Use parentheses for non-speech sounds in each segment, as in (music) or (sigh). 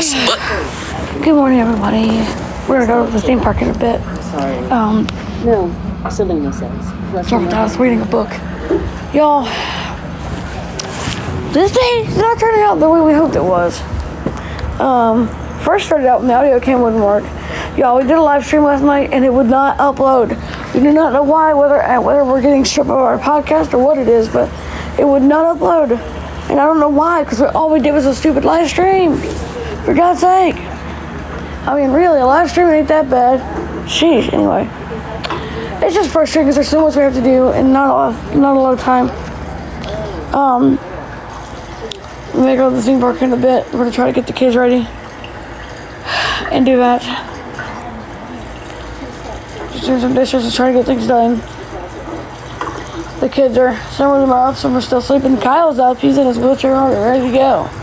Pause (gasps) button. Good morning, everybody. We're gonna go to the theme park in a bit. Sorry. Um, No, Selena says. Rest sorry of about that. I was reading a book. Y'all, this day is not turning out the way we hoped it was. Um, first started out when the audio cam wouldn't work. Y'all, we did a live stream last night and it would not upload. We do not know why, whether uh, whether we're getting stripped of our podcast or what it is, but it would not upload. And I don't know why, because all we did was a stupid live stream. For God's sake. I mean, really, a live stream ain't that bad. Sheesh, anyway. It's just frustrating because there's so much we have to do and not a lot, not a lot of time. Um, we may go to the theme park in a bit. We're gonna try to get the kids ready and do that. Just doing some dishes and trying to get things done. The kids are, some of them are up, some are still sleeping. Kyle's up, he's in his wheelchair already, ready to go.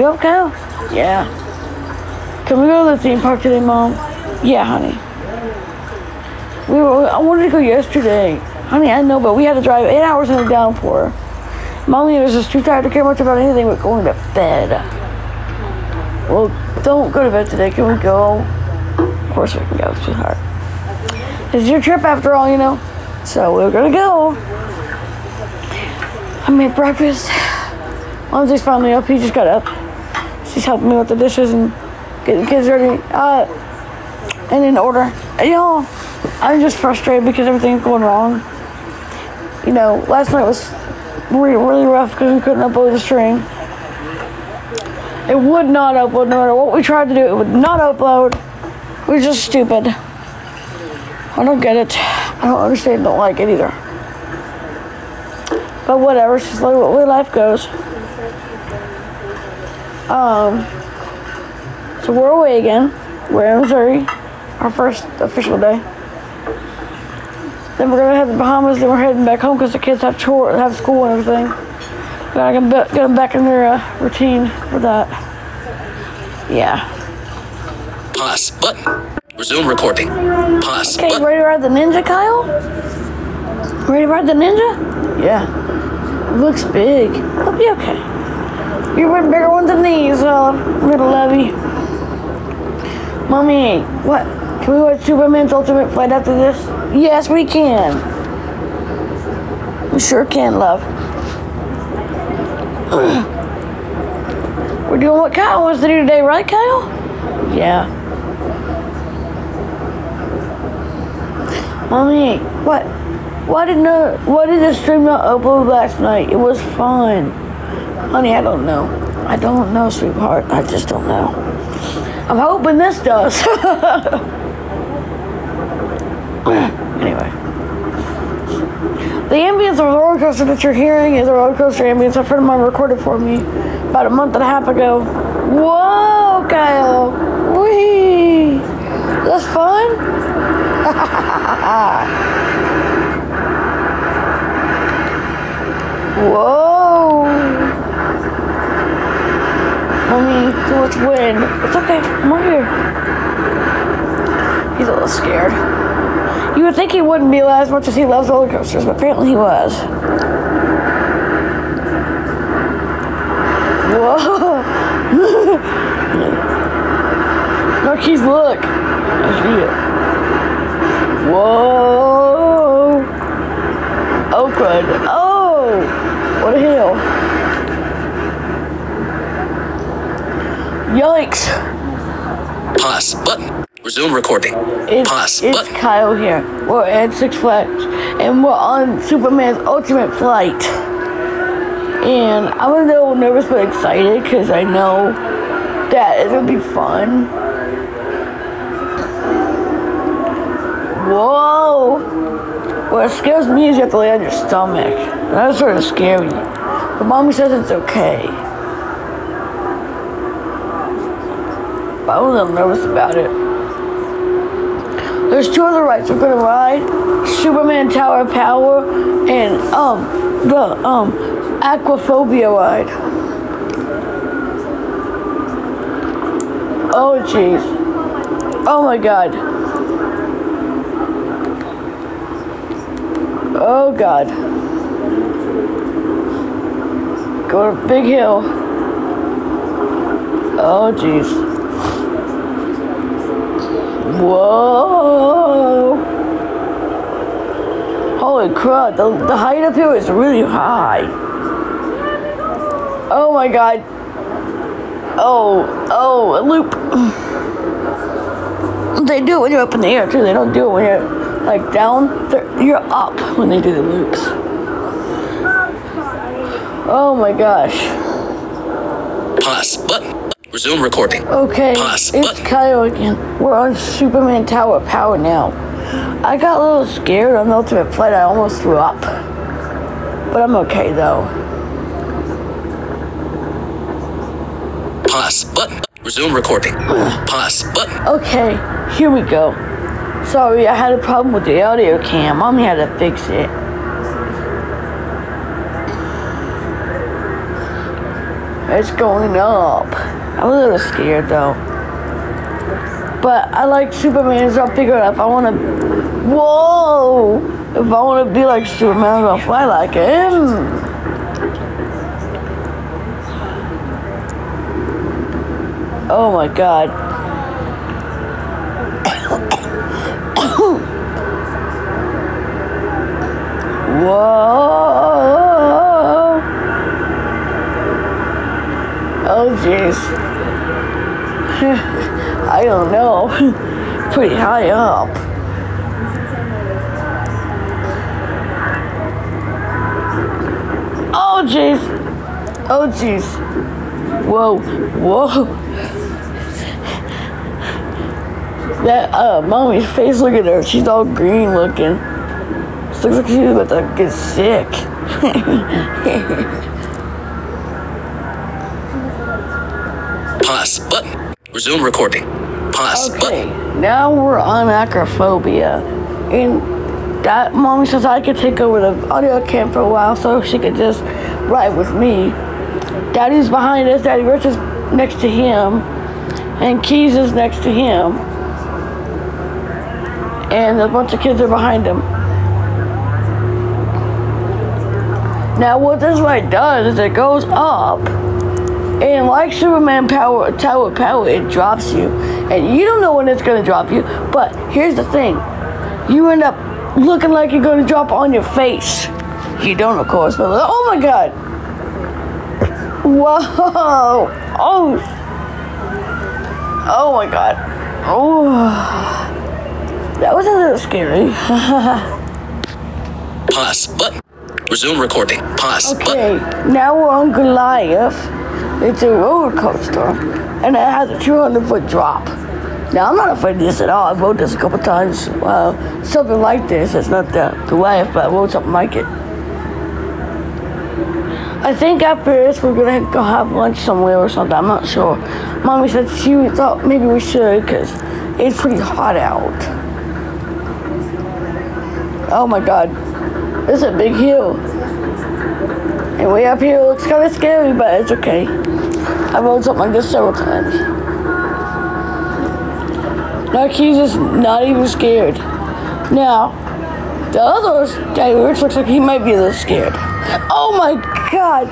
You Kyle? Yeah. Can we go to the theme park today, Mom? Yeah, honey. We were, I wanted to go yesterday. Honey, I know, but we had to drive eight hours in a downpour. Mommy was just too tired to care much about anything but going to bed. Well, don't go to bed today. Can we go? Of course we can go, sweetheart. It's your trip after all, you know. So we're gonna go. I made breakfast. Lindsay's finally up. He just got up. She's helping me with the dishes and getting the kids ready. Uh, and in order. Y'all, I'm just frustrated because everything's going wrong. You know, last night was really, really rough because we couldn't upload the stream. It would not upload no matter what we tried to do. It would not upload. We're just stupid. I don't get it. I don't understand. Don't like it either. But whatever. It's just like the way life goes. Um. So we're away again. We're in Missouri. Our first official day. Then we're gonna head to the Bahamas. Then we're heading back home because the kids have chore, have school and everything. Gotta get 'em ba- get them back in their uh, routine for that. Yeah. Pause button. Resume recording. Pause Okay, button. ready to ride the Ninja, Kyle? Ready to ride the Ninja? Yeah. It looks big. It'll be okay. You're wearing bigger ones than these, uh, little Levy. Mommy, what? Can we watch Superman's Ultimate Flight after this? Yes, we can. We sure can, love. We're doing what Kyle wants to do today, right, Kyle? Yeah. Mommy, what? Why did no? Why did the stream not upload last night? It was fun. Honey, I don't know. I don't know, sweetheart. I just don't know. I'm hoping this does. (laughs) anyway. The ambience of the roller coaster that you're hearing is a roller coaster ambience a friend of mine recorded for me about a month and a half ago. Whoa, Kyle. Whee! That's fun? (laughs) Whoa! Mommy, much wind. It's okay. I'm right here. He's a little scared. You would think he wouldn't be as much as he loves roller coasters, but apparently he was. Whoa! (laughs) Marquise, look. I see it. Whoa! Oh, crud. Oh! What a hill. Yikes. Pause button. Resume recording. It's, Pause it's button. Kyle here. We're at Six Flags, and we're on Superman's Ultimate Flight. And I'm a little nervous but excited because I know that it'll be fun. Whoa! What scares me is you have to lay on your stomach. That's sort of scary. But mommy says it's okay. But I was a little nervous about it. There's two other rides we're gonna ride: Superman Tower of Power and um the um Acrophobia ride. Oh jeez. Oh my god. Oh god. Go to Big Hill. Oh, jeez. Whoa. Holy crap, the, the height up here is really high. Oh my god. Oh, oh, a loop. They do it when you're up in the air too. They don't do it when you're like down. You're up when they do the loops. Oh my gosh. Pause button. Resume recording. Okay, Pause it's button. Kyle again. We're on Superman Tower Power now. I got a little scared on the Ultimate Flight. I almost threw up. But I'm okay though. Pause button. Resume recording. Pause button. Okay, here we go. Sorry, I had a problem with the audio cam. Mommy had to fix it. It's going up. I'm a little scared though. But I like Superman, so I'll it out. If I want to. Whoa! If I want to be like Superman, I'm gonna fly like him. Oh my god. (coughs) Whoa. Oh jeez. I don't know. (laughs) Pretty high up. Oh jeez. Oh jeez. Whoa. Whoa. (laughs) That uh mommy's face, look at her. She's all green looking. She looks like she's about to get sick. (laughs) Resume recording. Pause Okay, button. now we're on acrophobia. And that mommy says I could take over the audio cam for a while so she could just ride with me. Daddy's behind us, Daddy Rich is next to him, and Keys is next to him. And a bunch of kids are behind him. Now what this light does is it goes up and like Superman power tower power, it drops you. And you don't know when it's gonna drop you, but here's the thing. You end up looking like you're gonna drop on your face. You don't of course, but oh my god. Whoa! Oh! Oh my god. Oh that was a little scary. (laughs) Pause button. Resume recording. Pause Okay, button. now we're on Goliath. It's a roller coaster, and it has a 200 foot drop. Now, I'm not afraid of this at all. I've rode this a couple times. Uh, something like this. It's not the Goliath, but I rode something like it. I think after this, we're gonna go have lunch somewhere or something. I'm not sure. Mommy said she thought maybe we should because it's pretty hot out. Oh my god. Is a big hill. And way up here looks kind of scary, but it's okay. I've rode something like this several times. Now he's just not even scared. Now, the other guy looks like he might be a little scared. Oh my god!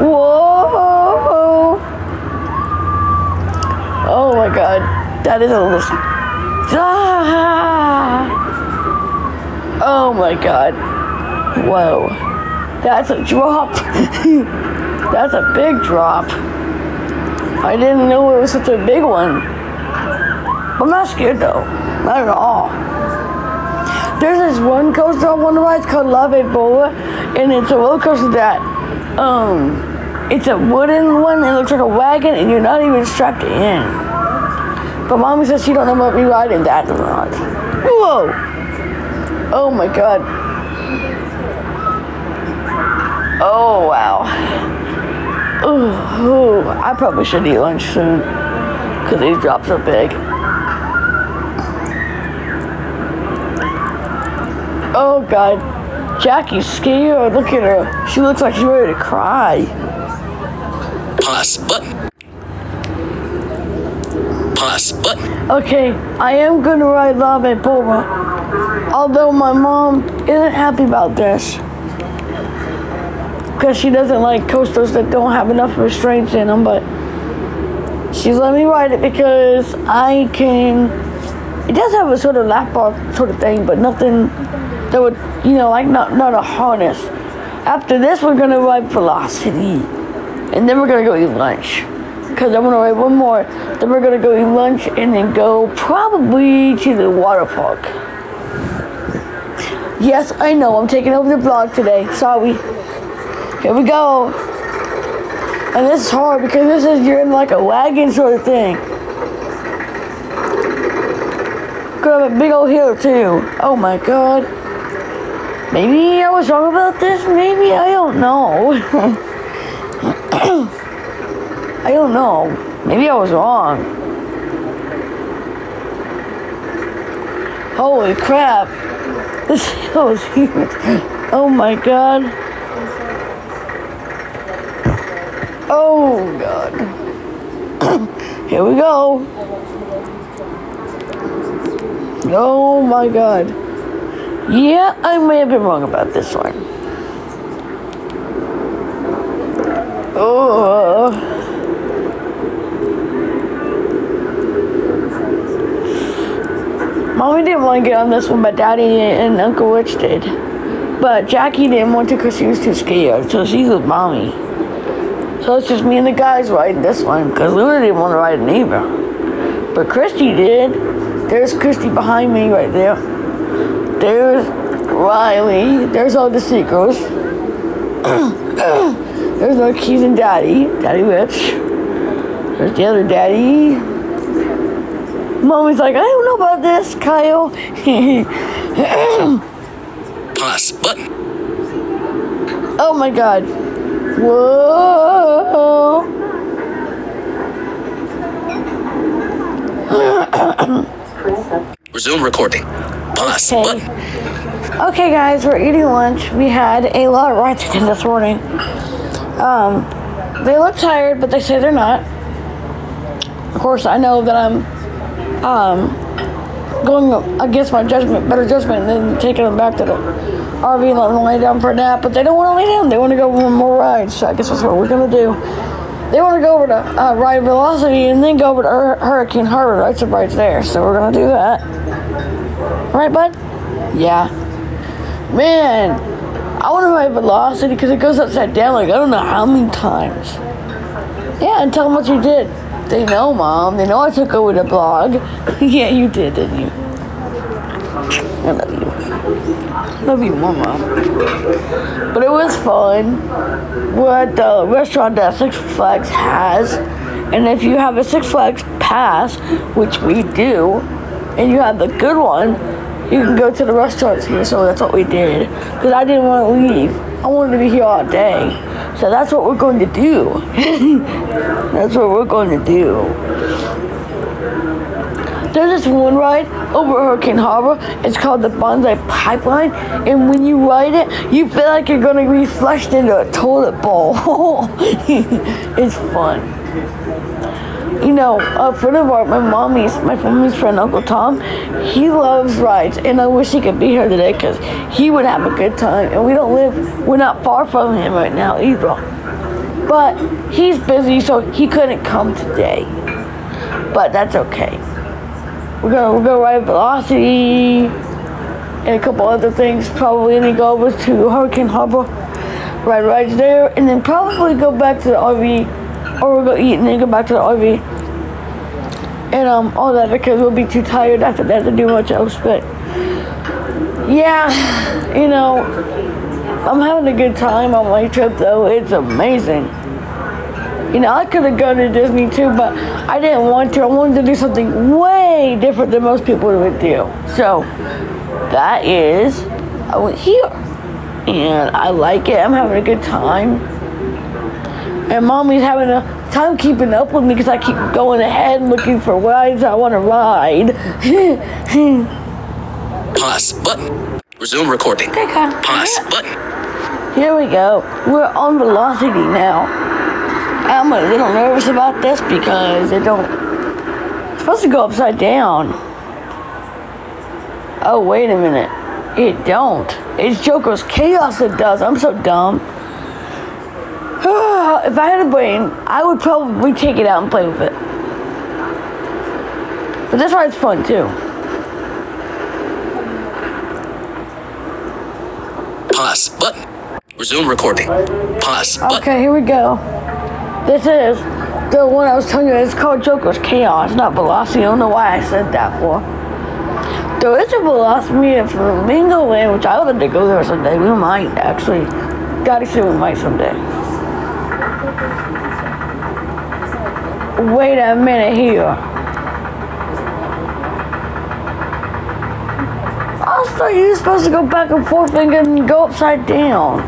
Whoa! Oh my god, that is a little. Ah! Oh my god. Whoa. That's a drop. (laughs) That's a big drop. I didn't know it was such a big one. I'm not scared though. Not at all. There's this one coaster I want to ride it's called Love Bola, and it's a roller coaster that, um, it's a wooden one. It looks like a wagon, and you're not even strapped in. But mommy says she don't know about me riding that or not. Whoa! Oh my god. Oh wow. Ooh, ooh, I probably should eat lunch soon. Cause these drops are big. Oh god. Jackie's scared. Look at her. She looks like she's ready to cry. Pause button. Pause button. Okay, I am gonna ride Lava Bola. Although my mom isn't happy about this. Because she doesn't like coasters that don't have enough restraints in them, but She's letting me ride it because I can. It does have a sort of lap bar sort of thing, but nothing that would, you know, like not not a harness. After this, we're gonna ride Velocity, and then we're gonna go eat lunch. Cause I'm gonna ride one more. Then we're gonna go eat lunch and then go probably to the water park. Yes, I know. I'm taking over the vlog today. Sorry. Here we go. And this is hard because this is you're in like a wagon sort of thing. Could have a big old hill too. Oh my god. Maybe I was wrong about this. Maybe I don't know. (coughs) I don't know. Maybe I was wrong. Holy crap. This (laughs) hill is huge. Oh my god. Oh god. (coughs) Here we go. Oh my god. Yeah, I may have been wrong about this one. Oh. Mommy didn't want to get on this one, but Daddy and Uncle Rich did. But Jackie didn't want to because she was too scared, so she's with Mommy. So it's just me and the guys riding this one because Luna didn't want to ride it either. But Christy did. There's Christy behind me right there. There's Riley. There's all the secrets. (coughs) There's no keys and Daddy. Daddy Rich. There's the other Daddy. Mommy's like, I don't know about this, Kyle. (laughs) Pause button. oh my god. Whoa. Resume recording. Pause Okay. Okay, guys, we're eating lunch. We had a lot of rice chicken this morning. Um, they look tired, but they say they're not. Of course, I know that I'm um, going against my judgment, better judgment, than taking them back to the RV and letting them lay down for a nap. But they don't want to lay down. They want to go on more rides. So I guess that's what we're gonna do. They want to go over to uh, Ride Velocity and then go over to Hur- Hurricane Harbor. Right, some rides there. So we're gonna do that. Right, bud? Yeah. Man, I want to ride Velocity because it goes upside down like I don't know how many times. Yeah, and tell them what you did. They know, Mom. They know I took over the blog. (laughs) yeah, you did, didn't you? I love you. Love you Mom. But it was fun. We're the restaurant that Six Flags has. And if you have a Six Flags pass, which we do, and you have the good one, you can go to the restaurants here. So that's what we did. Because I didn't want to leave. I wanted to be here all day. So that's what we're going to do. (laughs) that's what we're going to do. There's this one ride over Hurricane Harbor. It's called the Bonsai Pipeline. And when you ride it, you feel like you're going to be flushed into a toilet bowl. (laughs) it's fun. You know, a friend of ours, my mommy's, my mommy's friend, Uncle Tom, he loves rides. And I wish he could be here today because he would have a good time. And we don't live, we're not far from him right now either. But he's busy, so he couldn't come today. But that's okay. We're gonna we're gonna ride Velocity and a couple other things probably, and then go over to Hurricane Harbor, ride rides there, and then probably go back to the RV, or we'll go eat and then go back to the RV, and um all that because we'll be too tired after that to do much else. But yeah, you know, I'm having a good time on my trip though. It's amazing. You know, I could have gone to Disney too, but I didn't want to. I wanted to do something way different than most people would do. So that is, I went here, and I like it. I'm having a good time, and mommy's having a time keeping up with me because I keep going ahead and looking for rides I want to ride. (laughs) Pause button. Resume recording. Okay, Pause button. Here we go. We're on velocity now. I'm a little nervous about this because it don't. It's supposed to go upside down. Oh wait a minute. It don't. It's Joker's chaos. It does. I'm so dumb. If I had a brain, I would probably take it out and play with it. But that's why it's fun too. Pause. Button. Resume recording. Pause. Button. Okay, here we go. This is the one I was telling you. It's called Joker's Chaos, not Velocity. I don't know why I said that for. There is a Velocity at Flamingo Land, which I would like to go there someday. We might actually. Gotta say we might someday. Wait a minute here. I thought you were supposed to go back and forth and go upside down.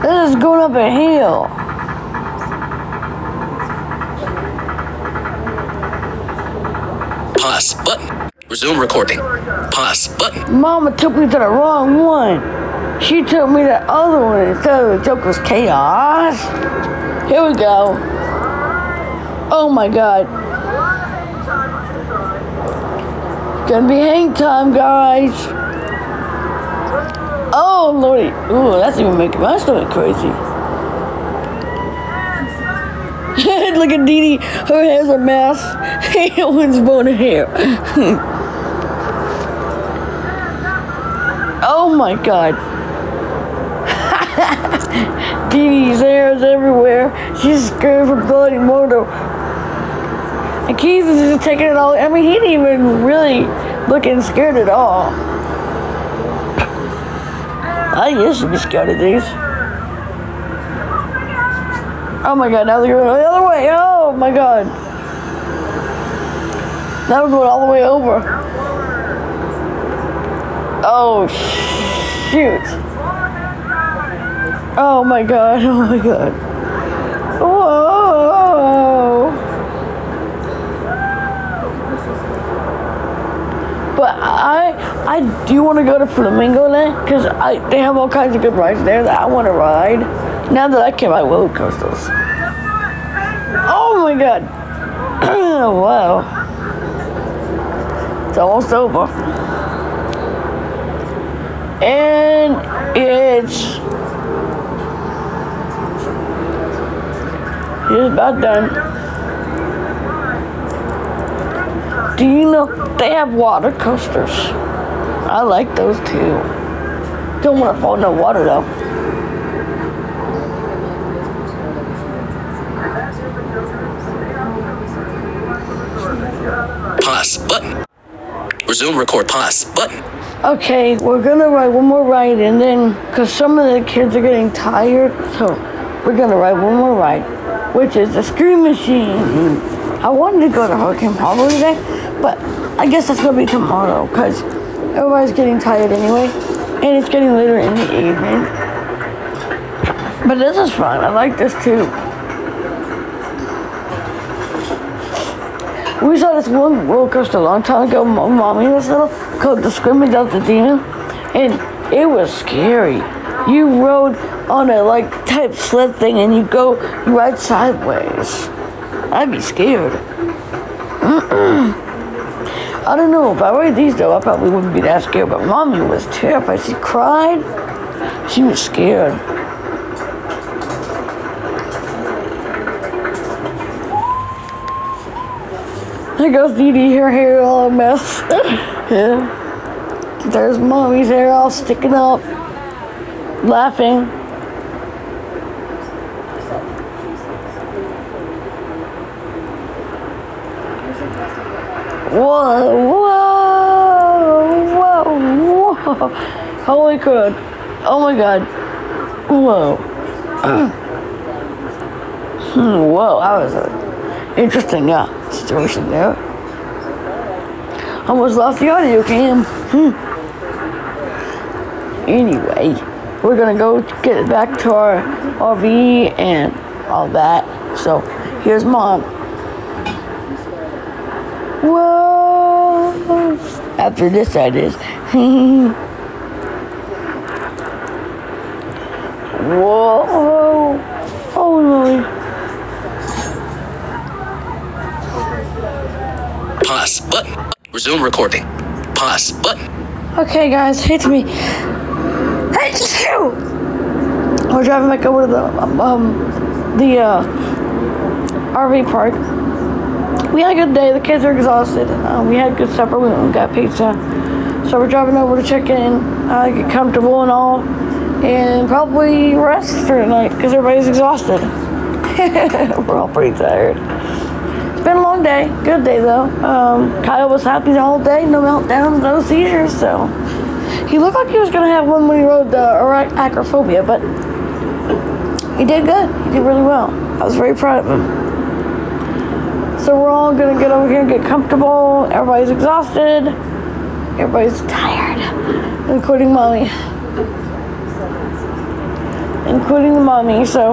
This is going up a hill. Pause. Button. Resume recording. Pause. Button. Mama took me to the wrong one. She took me to the other one instead of the Joker's Chaos. Here we go. Oh my god. Gonna be hang time, guys. Oh lordy. Ooh, that's even making my stomach crazy. (laughs) Look at Dee Dee. Her hair's a mess. (laughs) Owen's bone hair. (laughs) oh my god. Dee Dee's hair is everywhere. She's scared for bloody motor. And Keith is just taking it all. I mean, he didn't even really looking scared at all. I used to be scared of these. Oh my god, now they're going the other way. Oh my god. Now we're going all the way over. Oh, shoot. Oh my god, oh my god. Whoa. But I I you want to go to Flamingo Land because they have all kinds of good rides there that I want to ride. Now that I can ride roller coasters. Oh my god! (clears throat) wow. It's almost over. And it's it's about done. Do you know they have water coasters? I like those too. Don't want to fall in the water though. Pause. Button. Resume record. Pause. Button. Okay, we're gonna ride one more ride and then, because some of the kids are getting tired, so we're gonna ride one more ride, which is the Scream Machine. I wanted to go to Hurricane Harbor today, but I guess that's gonna be tomorrow, because everybody's getting tired anyway, and it's getting later in the evening. But this is fun, I like this too. We saw this one roller coaster a long time ago, my mommy was little, called the Screaming of the Demon, and it was scary. You rode on a like type sled thing and you go, ride sideways. I'd be scared. (clears throat) I don't know, if I ride these though, I probably wouldn't be that scared, but mommy was terrified. She cried. She was scared. There goes Dee Dee, her hair all a mess. (laughs) yeah. There's mommy's hair all sticking up, laughing. Whoa, whoa, whoa, whoa. Holy crap. Oh my god. Whoa. (clears throat) Hmm, Whoa, that was an interesting uh, situation there. Almost lost the audio cam. Hmm. Anyway, we're gonna go get back to our RV and all that. So here's mom. Whoa! After this, that is. (laughs) Whoa! Oh Lord! Pause. Button. Resume recording. Pause. Button. Okay, guys, it's me. It's you. We're driving back over to the um, um the uh, RV park, we had a good day. The kids are exhausted. Um, we had good supper. We got pizza. So we're driving over to check in, uh, get comfortable and all, and probably rest for the night because everybody's exhausted. (laughs) we're all pretty tired. It's been a long day. Good day though. Um, Kyle was happy the whole day. No meltdowns, no seizures. So he looked like he was gonna have one when he rode the acrophobia, but he did good. He did really well. I was very proud of him. So we're all gonna get over here and get comfortable. Everybody's exhausted. Everybody's tired, including mommy. Including the mommy. So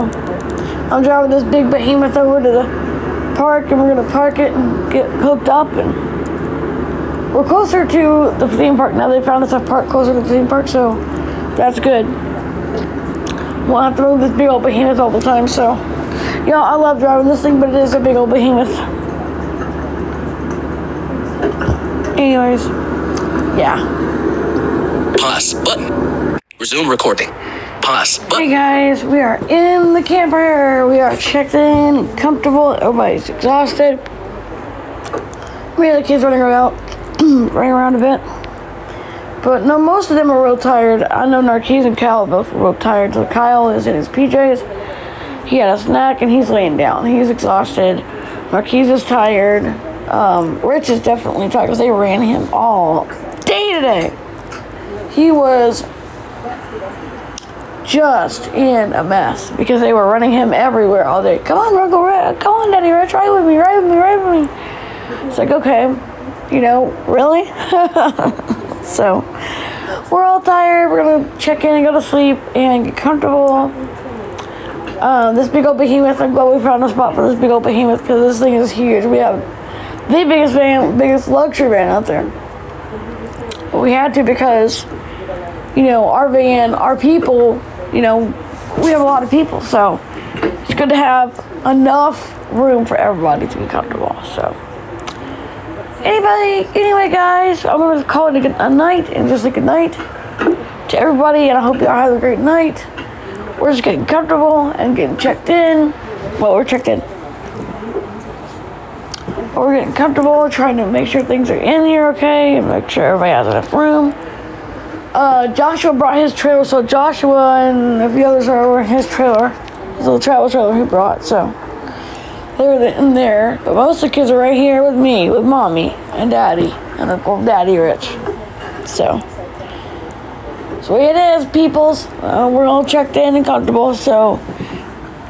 I'm driving this big behemoth over to the park and we're gonna park it and get hooked up and we're closer to the theme park now. They found us a park closer to the theme park, so that's good. We'll have to move this big old behemoth all the time, so know, I love driving this thing, but it is a big old behemoth. Anyways, yeah. Pause button. Resume recording. Pause button. Hey guys, we are in the camper. We are checked in and comfortable. Everybody's exhausted. We had the kids running around, (clears throat) running around a bit. But no, most of them are real tired. I know Marquise and Kyle both real tired. So Kyle is in his PJs. He had a snack and he's laying down. He's exhausted. Marquise is tired. Um, Rich is definitely tired because they ran him all day today. He was just in a mess because they were running him everywhere all day. Come on, Uncle Rich. Come on, Daddy Rich. Ride with me. Ride with me. Ride with me. It's like, okay, you know, really? (laughs) so we're all tired. We're going to check in and go to sleep and get comfortable. Um, this big old behemoth, I'm glad we found a spot for this big old behemoth because this thing is huge. We have the biggest van, biggest luxury van out there. We had to because, you know, our van, our people, you know, we have a lot of people, so it's good to have enough room for everybody to be comfortable. So, anybody, anyway, guys, I'm gonna call it a, good, a night and just a good night to everybody, and I hope you all have a great night. We're just getting comfortable and getting checked in. Well, we're checked in we're getting comfortable, trying to make sure things are in here okay, and make sure everybody has enough room. Uh, Joshua brought his trailer, so Joshua and a few others are over in his trailer, his little travel trailer he brought, so they're in there. But most of the kids are right here with me, with mommy and daddy, and course daddy Rich. So, so it is, peoples. Uh, we're all checked in and comfortable, so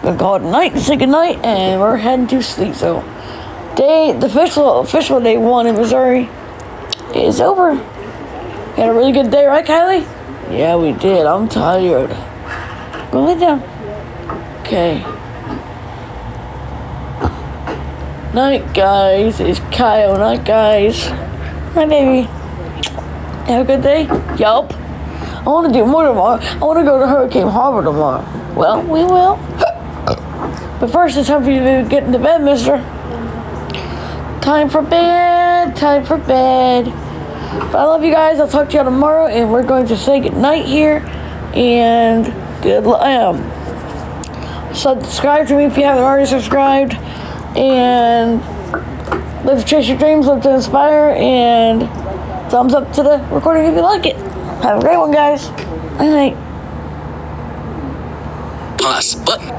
we're gonna call it night and say good night, and we're heading to sleep. So day, the official official day one in Missouri is over. Had a really good day, right, Kylie? Yeah, we did. I'm tired. Go lay down. Okay. Night, guys. It's Kyle. Night, guys. Hi, baby. Have a good day? Yup. I want to do more tomorrow. I want to go to Hurricane Harbor tomorrow. Well, we will. But first, it's time for you to get into bed, mister. Time for bed. Time for bed. But I love you guys. I'll talk to y'all tomorrow, and we're going to say good night here. And good. Um, subscribe to me if you haven't already subscribed. And live chase your dreams, live to inspire, and thumbs up to the recording if you like it. Have a great one, guys. Good night. Pause button.